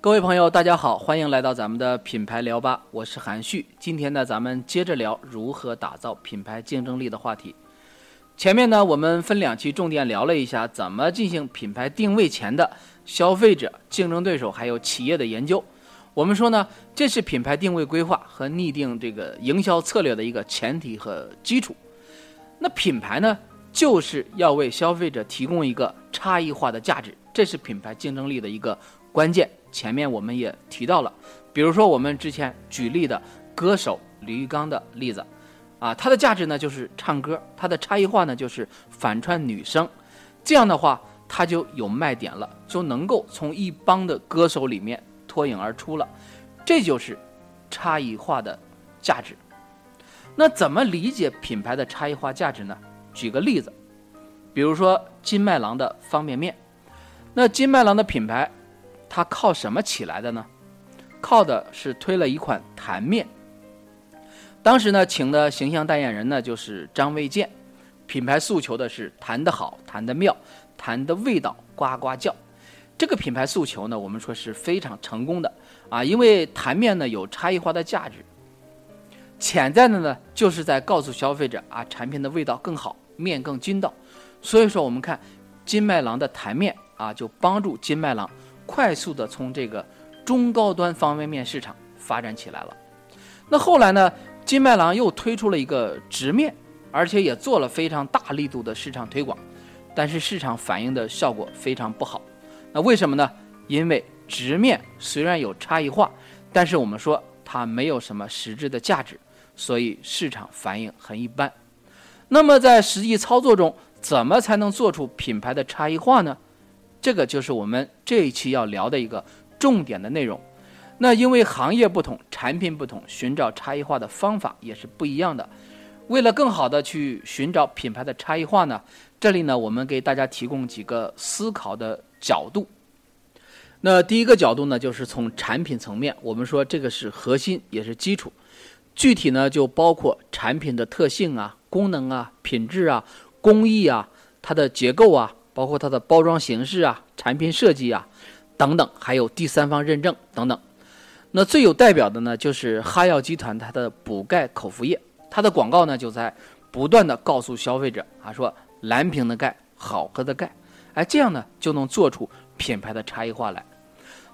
各位朋友，大家好，欢迎来到咱们的品牌聊吧，我是韩旭。今天呢，咱们接着聊如何打造品牌竞争力的话题。前面呢，我们分两期重点聊了一下怎么进行品牌定位前的消费者、竞争对手还有企业的研究。我们说呢，这是品牌定位规划和拟定这个营销策略的一个前提和基础。那品牌呢，就是要为消费者提供一个差异化的价值，这是品牌竞争力的一个关键。前面我们也提到了，比如说我们之前举例的歌手李玉刚的例子，啊，他的价值呢就是唱歌，他的差异化呢就是反串女生，这样的话他就有卖点了，就能够从一帮的歌手里面脱颖而出了，这就是差异化的价值。那怎么理解品牌的差异化价值呢？举个例子，比如说金麦郎的方便面，那金麦郎的品牌。它靠什么起来的呢？靠的是推了一款弹面。当时呢，请的形象代言人呢就是张卫健，品牌诉求的是弹得好、弹得妙、弹的味道呱呱叫。这个品牌诉求呢，我们说是非常成功的啊，因为弹面呢有差异化的价值，潜在的呢就是在告诉消费者啊，产品的味道更好，面更筋道。所以说，我们看金麦郎的弹面啊，就帮助金麦郎。快速的从这个中高端方便面市场发展起来了。那后来呢，金麦郎又推出了一个直面，而且也做了非常大力度的市场推广，但是市场反应的效果非常不好。那为什么呢？因为直面虽然有差异化，但是我们说它没有什么实质的价值，所以市场反应很一般。那么在实际操作中，怎么才能做出品牌的差异化呢？这个就是我们这一期要聊的一个重点的内容。那因为行业不同，产品不同，寻找差异化的方法也是不一样的。为了更好的去寻找品牌的差异化呢，这里呢我们给大家提供几个思考的角度。那第一个角度呢，就是从产品层面，我们说这个是核心也是基础。具体呢就包括产品的特性啊、功能啊、品质啊、工艺啊、它的结构啊。包括它的包装形式啊、产品设计啊等等，还有第三方认证等等。那最有代表的呢，就是哈药集团它的补钙口服液，它的广告呢就在不断的告诉消费者啊，说蓝瓶的钙，好喝的钙，哎，这样呢就能做出品牌的差异化来。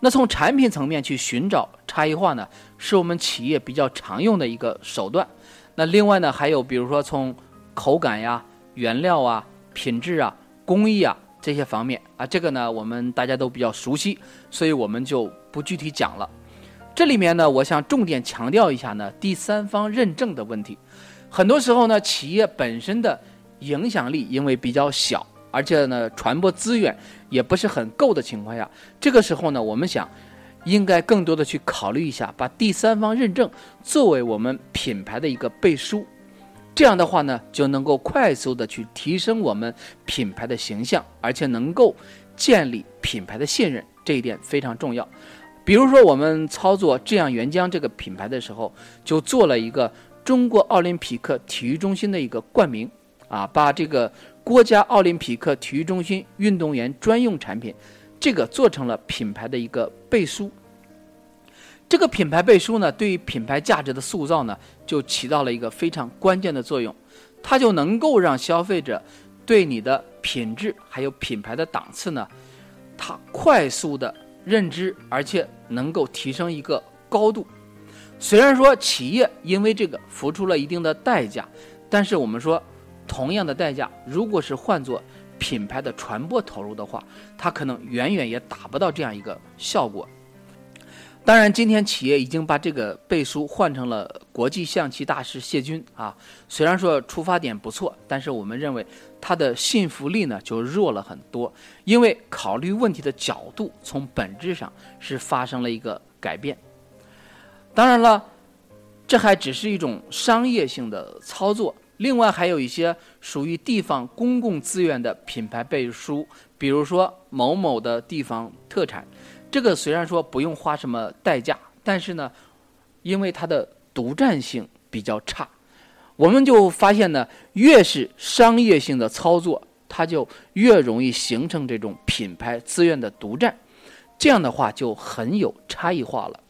那从产品层面去寻找差异化呢，是我们企业比较常用的一个手段。那另外呢，还有比如说从口感呀、原料啊、品质啊。工艺啊，这些方面啊，这个呢，我们大家都比较熟悉，所以我们就不具体讲了。这里面呢，我想重点强调一下呢，第三方认证的问题。很多时候呢，企业本身的影响力因为比较小，而且呢，传播资源也不是很够的情况下，这个时候呢，我们想应该更多的去考虑一下，把第三方认证作为我们品牌的一个背书。这样的话呢，就能够快速的去提升我们品牌的形象，而且能够建立品牌的信任，这一点非常重要。比如说，我们操作“这样原浆”这个品牌的时候，就做了一个中国奥林匹克体育中心的一个冠名，啊，把这个国家奥林匹克体育中心运动员专用产品，这个做成了品牌的一个背书。这个品牌背书呢，对于品牌价值的塑造呢，就起到了一个非常关键的作用，它就能够让消费者对你的品质还有品牌的档次呢，它快速的认知，而且能够提升一个高度。虽然说企业因为这个付出了一定的代价，但是我们说，同样的代价，如果是换做品牌的传播投入的话，它可能远远也达不到这样一个效果。当然，今天企业已经把这个背书换成了国际象棋大师谢军啊。虽然说出发点不错，但是我们认为它的信服力呢就弱了很多，因为考虑问题的角度从本质上是发生了一个改变。当然了，这还只是一种商业性的操作，另外还有一些属于地方公共资源的品牌背书，比如说某某的地方特产。这个虽然说不用花什么代价，但是呢，因为它的独占性比较差，我们就发现呢，越是商业性的操作，它就越容易形成这种品牌资源的独占，这样的话就很有差异化了。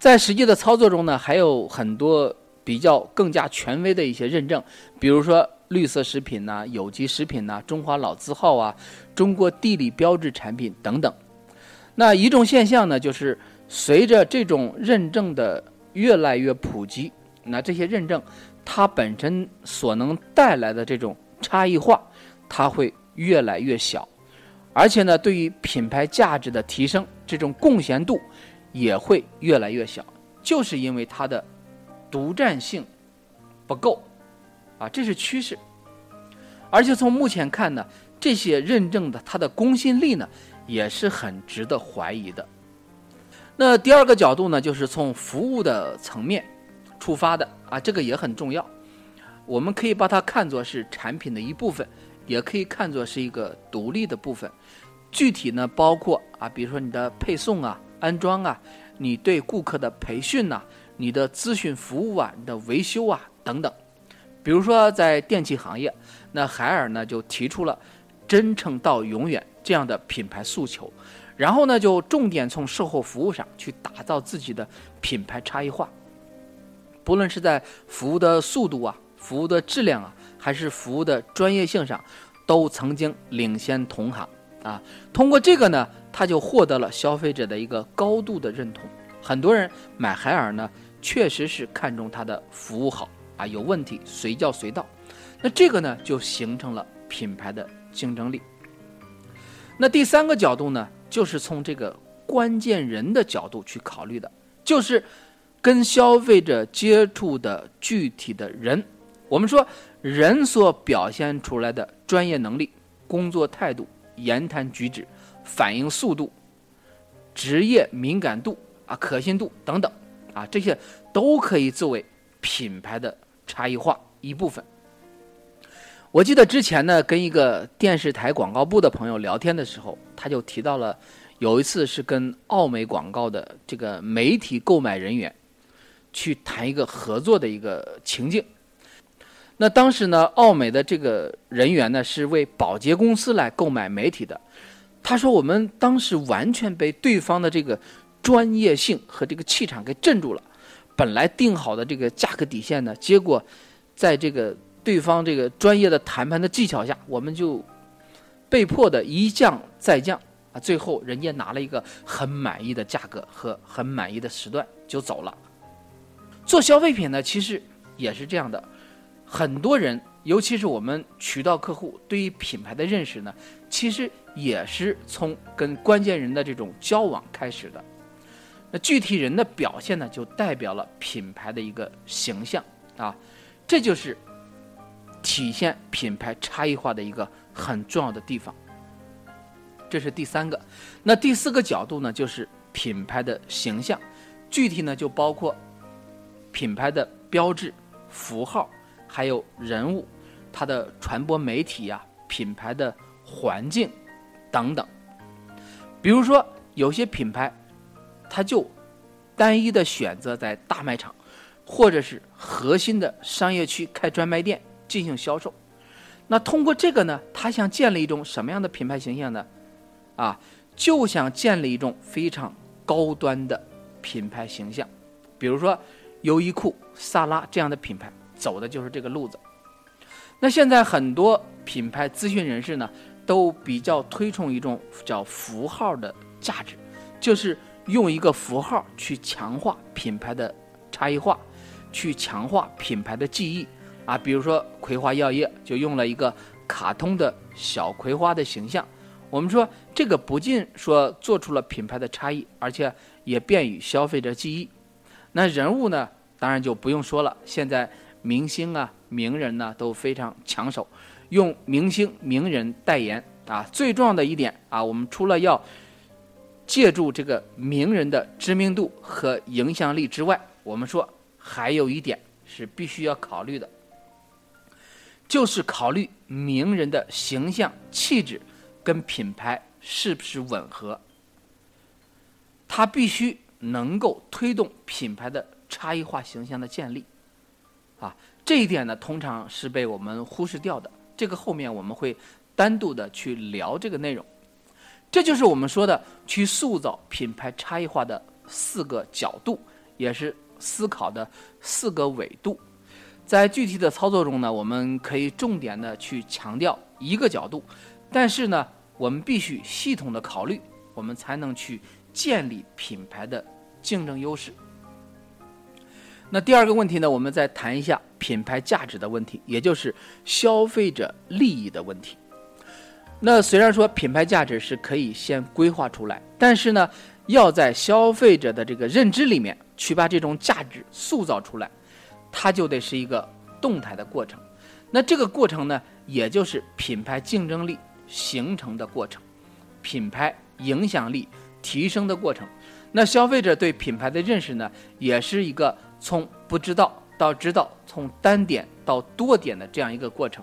在实际的操作中呢，还有很多比较更加权威的一些认证，比如说绿色食品呐、有机食品呐、中华老字号啊、中国地理标志产品等等。那一种现象呢，就是随着这种认证的越来越普及，那这些认证它本身所能带来的这种差异化，它会越来越小，而且呢，对于品牌价值的提升，这种贡献度也会越来越小，就是因为它的独占性不够啊，这是趋势。而且从目前看呢，这些认证的它的公信力呢，也是很值得怀疑的。那第二个角度呢，就是从服务的层面出发的啊，这个也很重要。我们可以把它看作是产品的一部分，也可以看作是一个独立的部分。具体呢，包括啊，比如说你的配送啊、安装啊、你对顾客的培训呐、你的咨询服务啊、你的维修啊等等。比如说在电器行业，那海尔呢就提出了“真诚到永远”这样的品牌诉求，然后呢就重点从售后服务上去打造自己的品牌差异化。不论是在服务的速度啊、服务的质量啊，还是服务的专业性上，都曾经领先同行啊。通过这个呢，他就获得了消费者的一个高度的认同。很多人买海尔呢，确实是看中它的服务好啊，有问题随叫随到。那这个呢，就形成了品牌的竞争力。那第三个角度呢，就是从这个关键人的角度去考虑的，就是跟消费者接触的具体的人。我们说人所表现出来的专业能力、工作态度、言谈举止、反应速度、职业敏感度啊、可信度等等啊，这些都可以作为品牌的差异化一部分。我记得之前呢，跟一个电视台广告部的朋友聊天的时候，他就提到了有一次是跟奥美广告的这个媒体购买人员去谈一个合作的一个情境。那当时呢，奥美的这个人员呢是为保洁公司来购买媒体的。他说，我们当时完全被对方的这个专业性和这个气场给镇住了。本来定好的这个价格底线呢，结果在这个对方这个专业的谈判的技巧下，我们就被迫的一降再降啊，最后人家拿了一个很满意的价格和很满意的时段就走了。做消费品呢，其实也是这样的，很多人，尤其是我们渠道客户，对于品牌的认识呢，其实也是从跟关键人的这种交往开始的。那具体人的表现呢，就代表了品牌的一个形象啊，这就是体现品牌差异化的一个很重要的地方。这是第三个，那第四个角度呢，就是品牌的形象，具体呢就包括品牌的标志、符号，还有人物，它的传播媒体呀、品牌的环境等等。比如说，有些品牌。他就单一的选择在大卖场，或者是核心的商业区开专卖店进行销售。那通过这个呢，他想建立一种什么样的品牌形象呢？啊，就想建立一种非常高端的品牌形象。比如说优衣库、萨拉这样的品牌，走的就是这个路子。那现在很多品牌咨询人士呢，都比较推崇一种叫符号的价值，就是。用一个符号去强化品牌的差异化，去强化品牌的记忆啊，比如说葵花药业就用了一个卡通的小葵花的形象。我们说这个不仅说做出了品牌的差异，而且也便于消费者记忆。那人物呢，当然就不用说了，现在明星啊、名人呢都非常抢手，用明星名人代言啊。最重要的一点啊，我们除了要借助这个名人的知名度和影响力之外，我们说还有一点是必须要考虑的，就是考虑名人的形象气质跟品牌是不是吻合。他必须能够推动品牌的差异化形象的建立，啊，这一点呢，通常是被我们忽视掉的。这个后面我们会单独的去聊这个内容。这就是我们说的去塑造品牌差异化的四个角度，也是思考的四个维度。在具体的操作中呢，我们可以重点的去强调一个角度，但是呢，我们必须系统的考虑，我们才能去建立品牌的竞争优势。那第二个问题呢，我们再谈一下品牌价值的问题，也就是消费者利益的问题。那虽然说品牌价值是可以先规划出来，但是呢，要在消费者的这个认知里面去把这种价值塑造出来，它就得是一个动态的过程。那这个过程呢，也就是品牌竞争力形成的过程，品牌影响力提升的过程。那消费者对品牌的认识呢，也是一个从不知道到知道，从单点到多点的这样一个过程。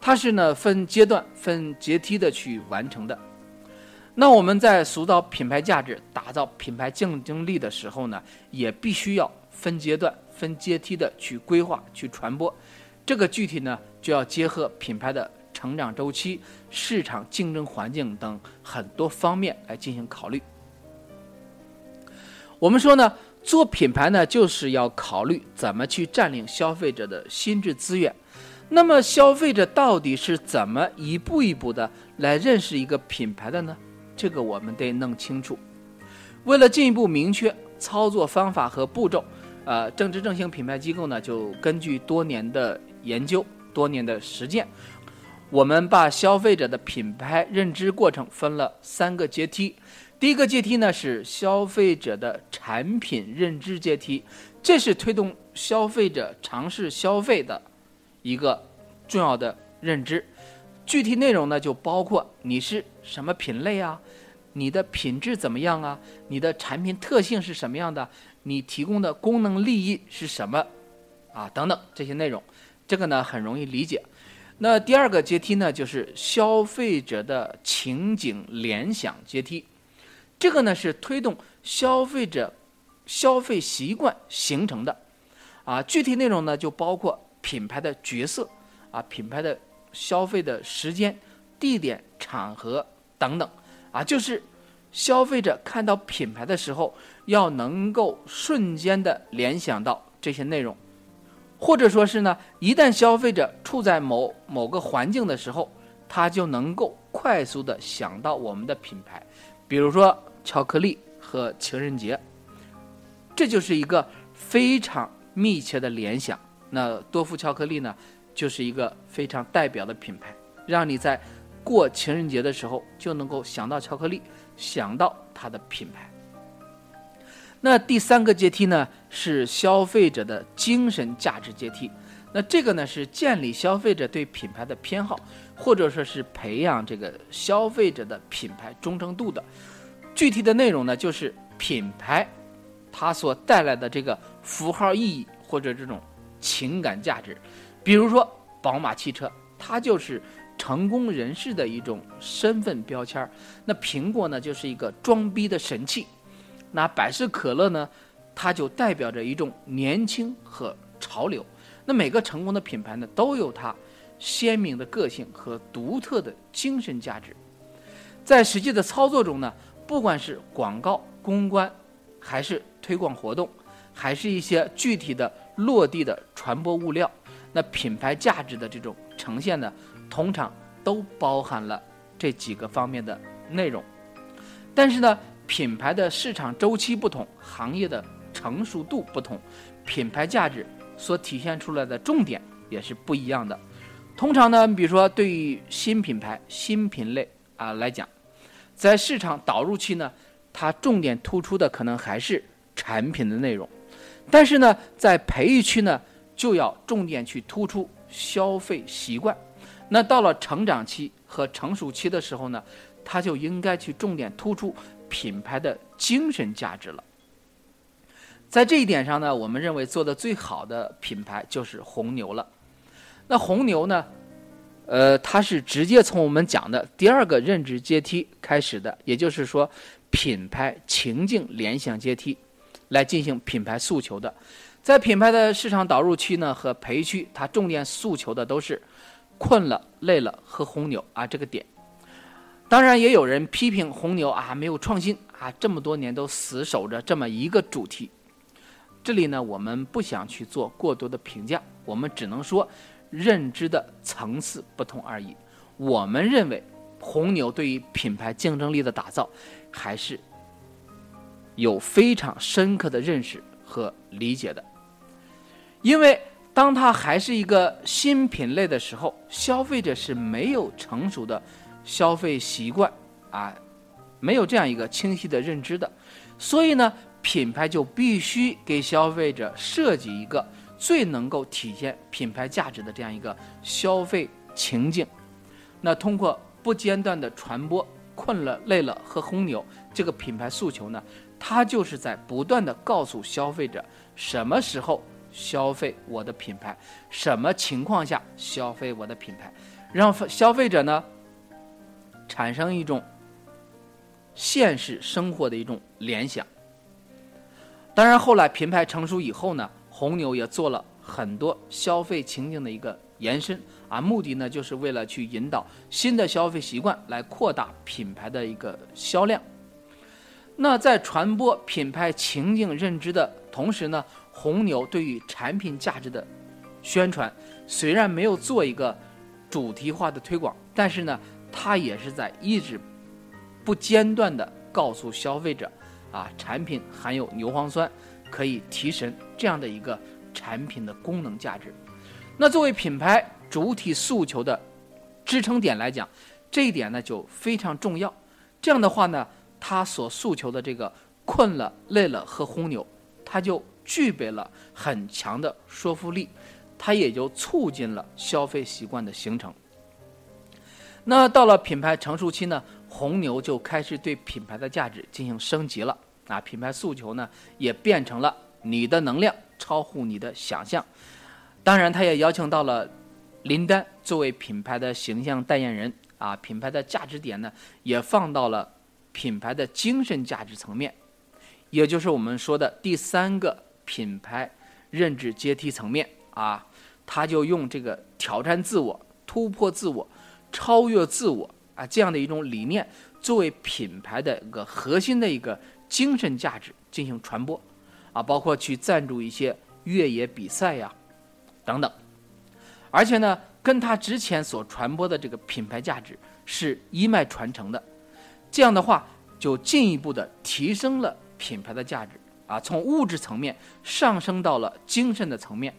它是呢分阶段、分阶梯的去完成的。那我们在塑造品牌价值、打造品牌竞争力的时候呢，也必须要分阶段、分阶梯的去规划、去传播。这个具体呢，就要结合品牌的成长周期、市场竞争环境等很多方面来进行考虑。我们说呢，做品牌呢，就是要考虑怎么去占领消费者的心智资源。那么消费者到底是怎么一步一步的来认识一个品牌的呢？这个我们得弄清楚。为了进一步明确操作方法和步骤，呃，正知正行品牌机构呢就根据多年的研究、多年的实践，我们把消费者的品牌认知过程分了三个阶梯。第一个阶梯呢是消费者的产品认知阶梯，这是推动消费者尝试消费的。一个重要的认知，具体内容呢就包括你是什么品类啊，你的品质怎么样啊，你的产品特性是什么样的，你提供的功能利益是什么，啊等等这些内容，这个呢很容易理解。那第二个阶梯呢就是消费者的情景联想阶梯，这个呢是推动消费者消费习惯形成的，啊具体内容呢就包括。品牌的角色啊，品牌的消费的时间、地点、场合等等啊，就是消费者看到品牌的时候，要能够瞬间的联想到这些内容，或者说是呢，一旦消费者处在某某个环境的时候，他就能够快速的想到我们的品牌，比如说巧克力和情人节，这就是一个非常密切的联想。那多福巧克力呢，就是一个非常代表的品牌，让你在过情人节的时候就能够想到巧克力，想到它的品牌。那第三个阶梯呢，是消费者的精神价值阶梯。那这个呢，是建立消费者对品牌的偏好，或者说是培养这个消费者的品牌忠诚度的。具体的内容呢，就是品牌它所带来的这个符号意义或者这种。情感价值，比如说宝马汽车，它就是成功人士的一种身份标签儿。那苹果呢，就是一个装逼的神器。那百事可乐呢，它就代表着一种年轻和潮流。那每个成功的品牌呢，都有它鲜明的个性和独特的精神价值。在实际的操作中呢，不管是广告公关，还是推广活动，还是一些具体的。落地的传播物料，那品牌价值的这种呈现呢，通常都包含了这几个方面的内容。但是呢，品牌的市场周期不同，行业的成熟度不同，品牌价值所体现出来的重点也是不一样的。通常呢，比如说对于新品牌、新品类啊来讲，在市场导入期呢，它重点突出的可能还是产品的内容。但是呢，在培育期呢，就要重点去突出消费习惯。那到了成长期和成熟期的时候呢，它就应该去重点突出品牌的精神价值了。在这一点上呢，我们认为做的最好的品牌就是红牛了。那红牛呢，呃，它是直接从我们讲的第二个认知阶梯开始的，也就是说，品牌情境联想阶梯。来进行品牌诉求的，在品牌的市场导入期呢和培育期，它重点诉求的都是困了、累了喝红牛啊这个点。当然，也有人批评红牛啊没有创新啊，这么多年都死守着这么一个主题。这里呢，我们不想去做过多的评价，我们只能说认知的层次不同而已。我们认为红牛对于品牌竞争力的打造还是有非常深刻的认识和理解的，因为当它还是一个新品类的时候，消费者是没有成熟的。消费习惯啊，没有这样一个清晰的认知的，所以呢，品牌就必须给消费者设计一个最能够体现品牌价值的这样一个消费情境。那通过不间断的传播“困了累了喝红牛”这个品牌诉求呢，它就是在不断的告诉消费者什么时候消费我的品牌，什么情况下消费我的品牌，让消费者呢。产生一种现实生活的一种联想。当然，后来品牌成熟以后呢，红牛也做了很多消费情境的一个延伸啊，目的呢就是为了去引导新的消费习惯，来扩大品牌的一个销量。那在传播品牌情境认知的同时呢，红牛对于产品价值的宣传虽然没有做一个主题化的推广，但是呢。它也是在一直不间断的告诉消费者，啊，产品含有牛磺酸，可以提神这样的一个产品的功能价值。那作为品牌主体诉求的支撑点来讲，这一点呢就非常重要。这样的话呢，他所诉求的这个困了、累了喝红牛，它就具备了很强的说服力，它也就促进了消费习惯的形成。那到了品牌成熟期呢，红牛就开始对品牌的价值进行升级了啊，品牌诉求呢也变成了你的能量超乎你的想象。当然，他也邀请到了林丹作为品牌的形象代言人啊，品牌的价值点呢也放到了品牌的精神价值层面，也就是我们说的第三个品牌认知阶梯层面啊，他就用这个挑战自我、突破自我。超越自我啊，这样的一种理念作为品牌的一个核心的一个精神价值进行传播，啊，包括去赞助一些越野比赛呀，等等。而且呢，跟他之前所传播的这个品牌价值是一脉传承的，这样的话就进一步的提升了品牌的价值啊，从物质层面上升到了精神的层面。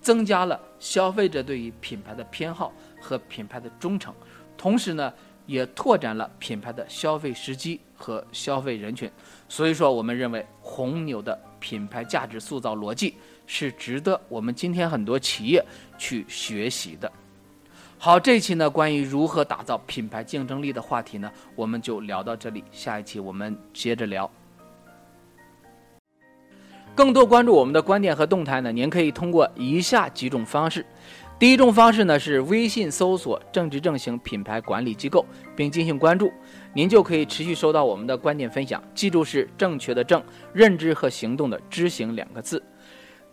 增加了消费者对于品牌的偏好和品牌的忠诚，同时呢，也拓展了品牌的消费时机和消费人群。所以说，我们认为红牛的品牌价值塑造逻辑是值得我们今天很多企业去学习的。好，这期呢，关于如何打造品牌竞争力的话题呢，我们就聊到这里。下一期我们接着聊。更多关注我们的观点和动态呢？您可以通过以下几种方式。第一种方式呢是微信搜索“正直正行品牌管理机构”并进行关注，您就可以持续收到我们的观点分享。记住是正确的正，认知和行动的知行两个字。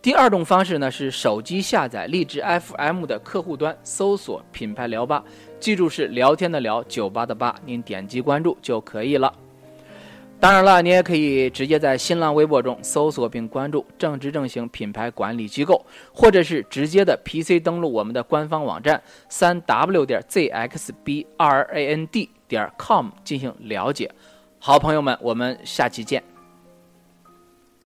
第二种方式呢是手机下载荔枝 FM 的客户端，搜索“品牌聊吧”，记住是聊天的聊，酒吧的吧，您点击关注就可以了。当然了，你也可以直接在新浪微博中搜索并关注“正直正行品牌管理机构”，或者是直接的 PC 登录我们的官方网站三 w 点 zxbrand 点 com 进行了解。好，朋友们，我们下期见。